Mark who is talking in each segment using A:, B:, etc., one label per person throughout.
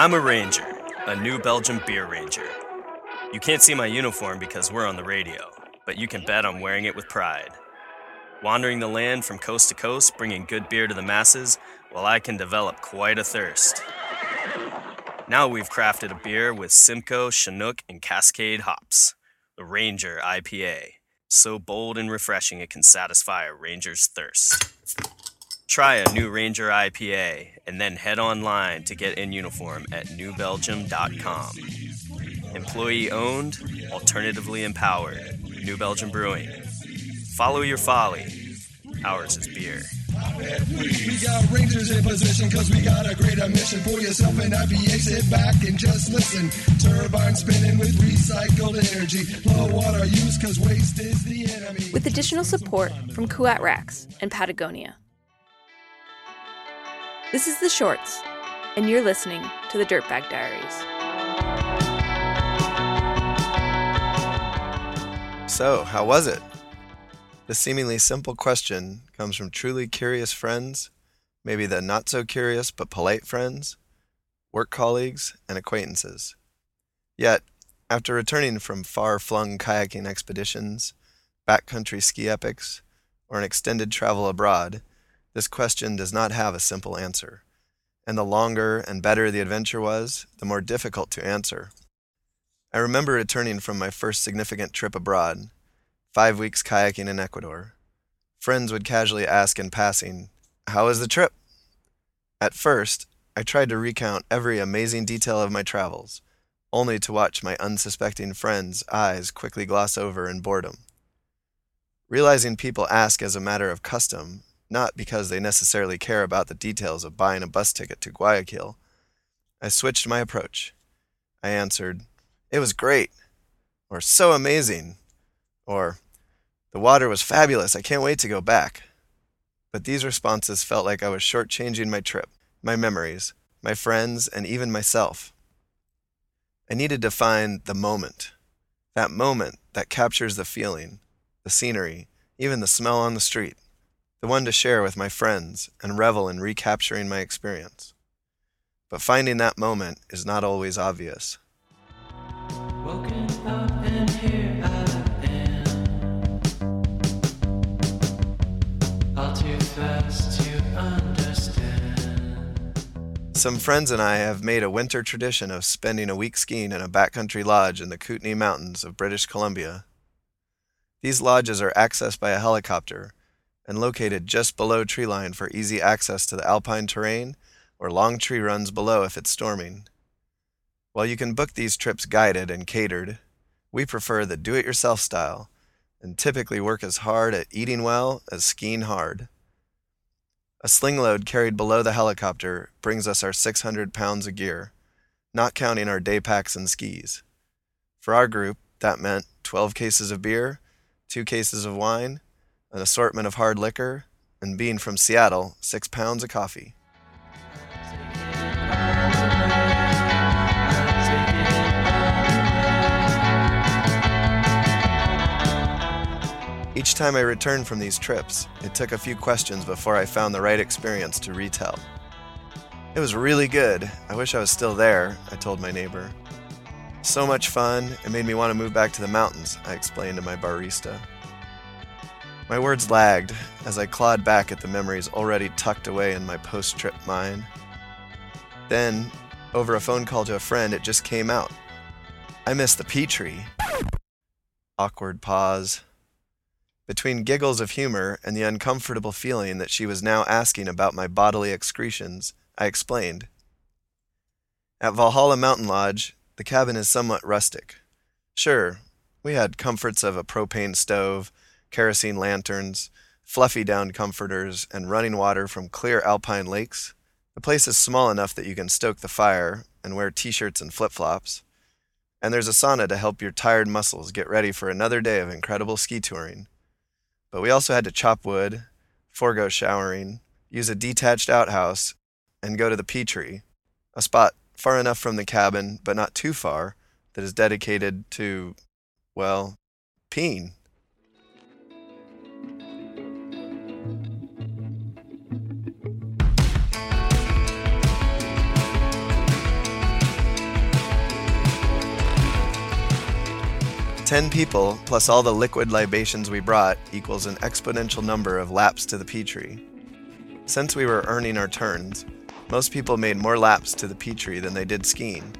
A: I'm a ranger, a New Belgium beer ranger. You can't see my uniform because we're on the radio, but you can bet I'm wearing it with pride. Wandering the land from coast to coast, bringing good beer to the masses, while I can develop quite a thirst. Now we've crafted a beer with Simcoe, Chinook, and Cascade hops, the Ranger IPA. So bold and refreshing it can satisfy a ranger's thirst. Try a new Ranger IPA and then head online to get in uniform at newbelgium.com. Employee owned, alternatively empowered. New Belgium Brewing. Follow your folly. Ours is beer.
B: We got rangers in position cause we got a greater mission for yourself and IPA. Sit back and just listen. Turbine spinning with recycled energy. Low water use cause waste is the enemy.
C: With additional support from Kuat Racks and Patagonia. This is The Shorts, and you're listening to the Dirtbag Diaries.
D: So, how was it? This seemingly simple question comes from truly curious friends, maybe the not so curious but polite friends, work colleagues, and acquaintances. Yet, after returning from far flung kayaking expeditions, backcountry ski epics, or an extended travel abroad, this question does not have a simple answer, and the longer and better the adventure was, the more difficult to answer. I remember returning from my first significant trip abroad, five weeks kayaking in Ecuador. Friends would casually ask in passing, How was the trip? At first, I tried to recount every amazing detail of my travels, only to watch my unsuspecting friends' eyes quickly gloss over in boredom. Realizing people ask as a matter of custom not because they necessarily care about the details of buying a bus ticket to Guayaquil. I switched my approach. I answered, It was great, or so amazing, or The water was fabulous, I can't wait to go back. But these responses felt like I was shortchanging my trip, my memories, my friends, and even myself. I needed to find the moment, that moment that captures the feeling, the scenery, even the smell on the street the one to share with my friends and revel in recapturing my experience. But finding that moment is not always obvious. Some friends and I have made a winter tradition of spending a week skiing in a backcountry lodge in the Kootenay Mountains of British Columbia. These lodges are accessed by a helicopter and located just below treeline for easy access to the alpine terrain or long tree runs below if it's storming. While you can book these trips guided and catered, we prefer the do it yourself style and typically work as hard at eating well as skiing hard. A sling load carried below the helicopter brings us our 600 pounds of gear, not counting our day packs and skis. For our group, that meant 12 cases of beer, two cases of wine, an assortment of hard liquor, and being from Seattle, six pounds of coffee. Each time I returned from these trips, it took a few questions before I found the right experience to retell. It was really good. I wish I was still there, I told my neighbor. So much fun, it made me want to move back to the mountains, I explained to my barista. My words lagged as I clawed back at the memories already tucked away in my post trip mind. Then, over a phone call to a friend, it just came out. I missed the pee tree. Awkward pause. Between giggles of humor and the uncomfortable feeling that she was now asking about my bodily excretions, I explained. At Valhalla Mountain Lodge, the cabin is somewhat rustic. Sure, we had comforts of a propane stove, kerosene lanterns, fluffy down comforters, and running water from clear alpine lakes. The place is small enough that you can stoke the fire and wear t shirts and flip flops. And there's a sauna to help your tired muscles get ready for another day of incredible ski touring. But we also had to chop wood, forego showering, use a detached outhouse, and go to the pee tree, a spot far enough from the cabin, but not too far, that is dedicated to, well, peeing. Ten people, plus all the liquid libations we brought, equals an exponential number of laps to the pee tree. Since we were earning our turns, most people made more laps to the pee tree than they did skiing.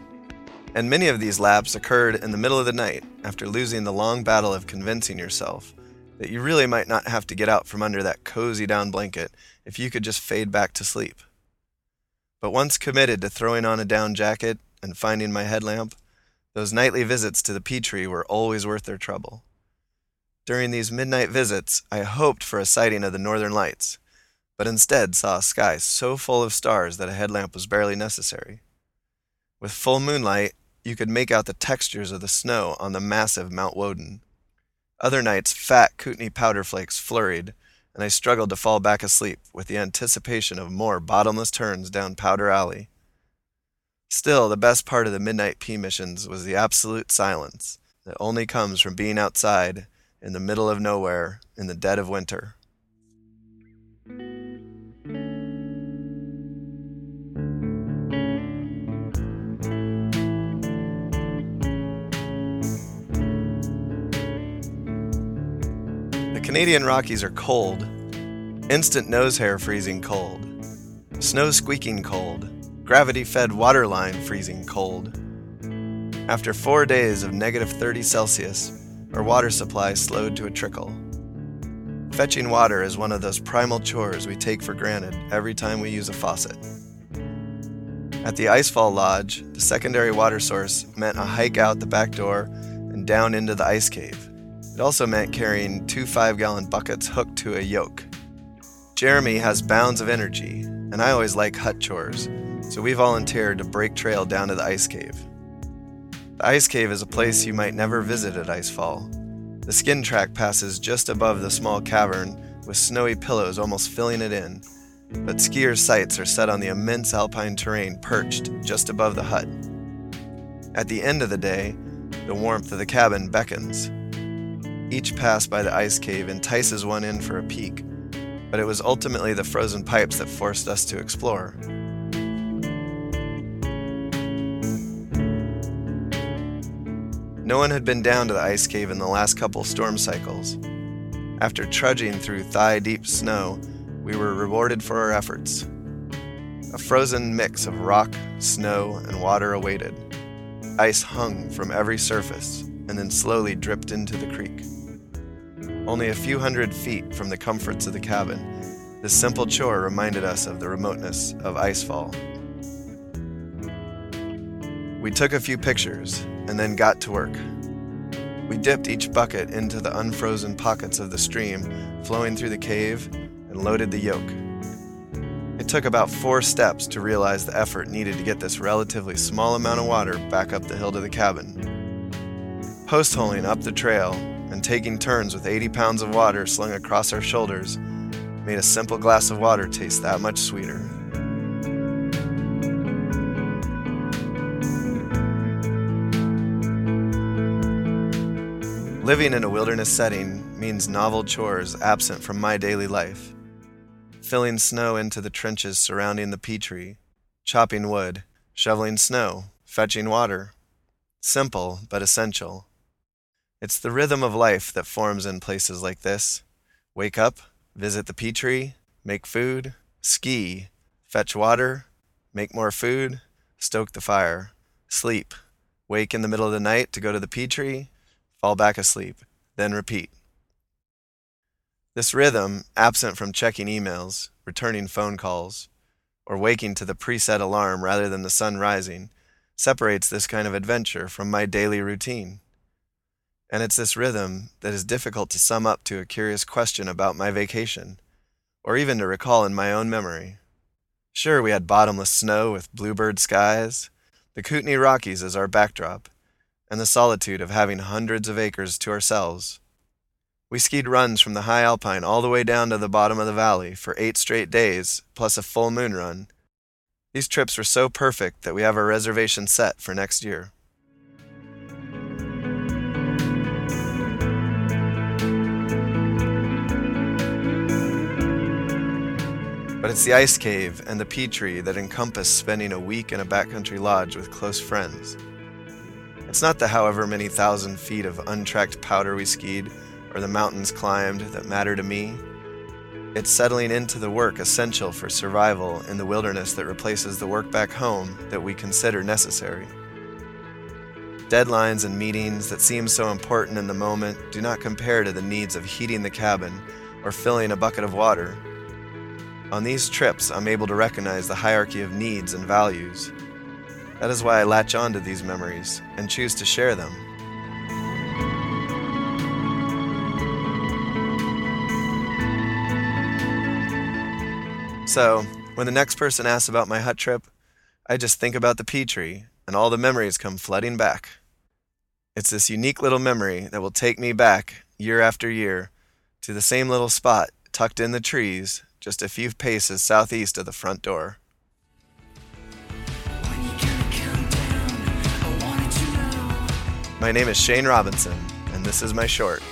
D: And many of these laps occurred in the middle of the night after losing the long battle of convincing yourself that you really might not have to get out from under that cozy down blanket if you could just fade back to sleep. But once committed to throwing on a down jacket and finding my headlamp, those nightly visits to the pee tree were always worth their trouble. During these midnight visits, I hoped for a sighting of the northern lights, but instead saw a sky so full of stars that a headlamp was barely necessary. With full moonlight, you could make out the textures of the snow on the massive Mount Woden. Other nights, fat Kootenay powder flakes flurried, and I struggled to fall back asleep with the anticipation of more bottomless turns down Powder Alley. Still, the best part of the midnight pee missions was the absolute silence that only comes from being outside in the middle of nowhere in the dead of winter. The Canadian Rockies are cold, instant nose hair freezing cold, snow squeaking cold, gravity fed water line freezing cold. After four days of negative 30 Celsius, our water supply slowed to a trickle. Fetching water is one of those primal chores we take for granted every time we use a faucet. At the Icefall Lodge, the secondary water source meant a hike out the back door and down into the ice cave. It also meant carrying two five gallon buckets hooked to a yoke. Jeremy has bounds of energy, and I always like hut chores, so we volunteered to break trail down to the ice cave. The ice cave is a place you might never visit at Icefall. The skin track passes just above the small cavern, with snowy pillows almost filling it in, but skiers' sights are set on the immense alpine terrain perched just above the hut. At the end of the day, the warmth of the cabin beckons. Each pass by the ice cave entices one in for a peek, but it was ultimately the frozen pipes that forced us to explore. No one had been down to the ice cave in the last couple storm cycles. After trudging through thigh deep snow, we were rewarded for our efforts. A frozen mix of rock, snow, and water awaited. Ice hung from every surface and then slowly dripped into the creek. Only a few hundred feet from the comforts of the cabin, this simple chore reminded us of the remoteness of Icefall. We took a few pictures and then got to work. We dipped each bucket into the unfrozen pockets of the stream flowing through the cave and loaded the yoke. It took about four steps to realize the effort needed to get this relatively small amount of water back up the hill to the cabin. Post holing up the trail and taking turns with 80 pounds of water slung across our shoulders made a simple glass of water taste that much sweeter. Living in a wilderness setting means novel chores absent from my daily life. Filling snow into the trenches surrounding the pee tree, chopping wood, shoveling snow, fetching water. Simple, but essential. It's the rhythm of life that forms in places like this. Wake up, visit the pee tree, make food, ski, fetch water, make more food, stoke the fire, sleep, wake in the middle of the night to go to the pee tree, fall back asleep, then repeat. This rhythm, absent from checking emails, returning phone calls, or waking to the preset alarm rather than the sun rising, separates this kind of adventure from my daily routine. And it's this rhythm that is difficult to sum up to a curious question about my vacation, or even to recall in my own memory. Sure, we had bottomless snow with bluebird skies, the Kootenay Rockies as our backdrop, and the solitude of having hundreds of acres to ourselves. We skied runs from the high alpine all the way down to the bottom of the valley for eight straight days, plus a full moon run. These trips were so perfect that we have our reservation set for next year. But it's the ice cave and the pee tree that encompass spending a week in a backcountry lodge with close friends. It's not the however many thousand feet of untracked powder we skied or the mountains climbed that matter to me. It's settling into the work essential for survival in the wilderness that replaces the work back home that we consider necessary. Deadlines and meetings that seem so important in the moment do not compare to the needs of heating the cabin or filling a bucket of water. On these trips, I'm able to recognize the hierarchy of needs and values. That is why I latch on to these memories and choose to share them. So, when the next person asks about my hut trip, I just think about the pee tree, and all the memories come flooding back. It's this unique little memory that will take me back, year after year, to the same little spot tucked in the trees just a few paces southeast of the front door. My name is Shane Robinson, and this is my short.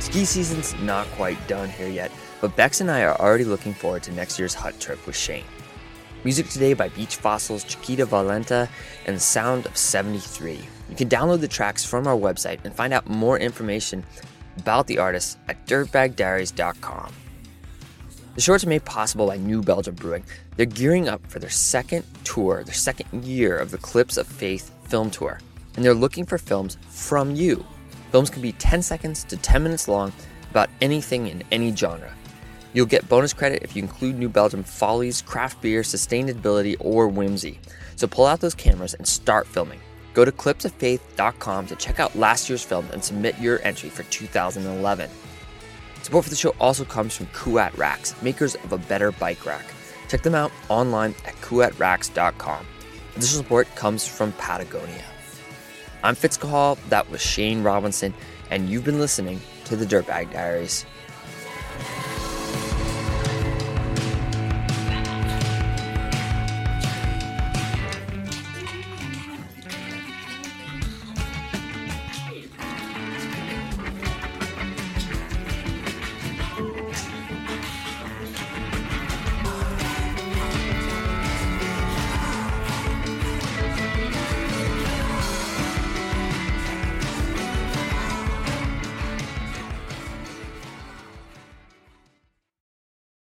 E: Ski season's not quite done here yet, but Bex and I are already looking forward to next year's hut trip with Shane. Music today by Beach Fossils, Chiquita Valenta, and Sound of 73. You can download the tracks from our website and find out more information about the artists at dirtbagdiaries.com. The shorts are made possible by New Belgium Brewing. They're gearing up for their second tour, their second year of the Clips of Faith film tour, and they're looking for films from you. Films can be 10 seconds to 10 minutes long about anything in any genre. You'll get bonus credit if you include New Belgium follies, craft beer, sustainability, or whimsy. So pull out those cameras and start filming. Go to clipsoffaith.com to check out last year's film and submit your entry for 2011. Support for the show also comes from Kuat Racks, makers of a better bike rack. Check them out online at kuatracks.com. Additional support comes from Patagonia. I'm Fitz Cahall, that was Shane Robinson, and you've been listening to the Dirtbag Diaries.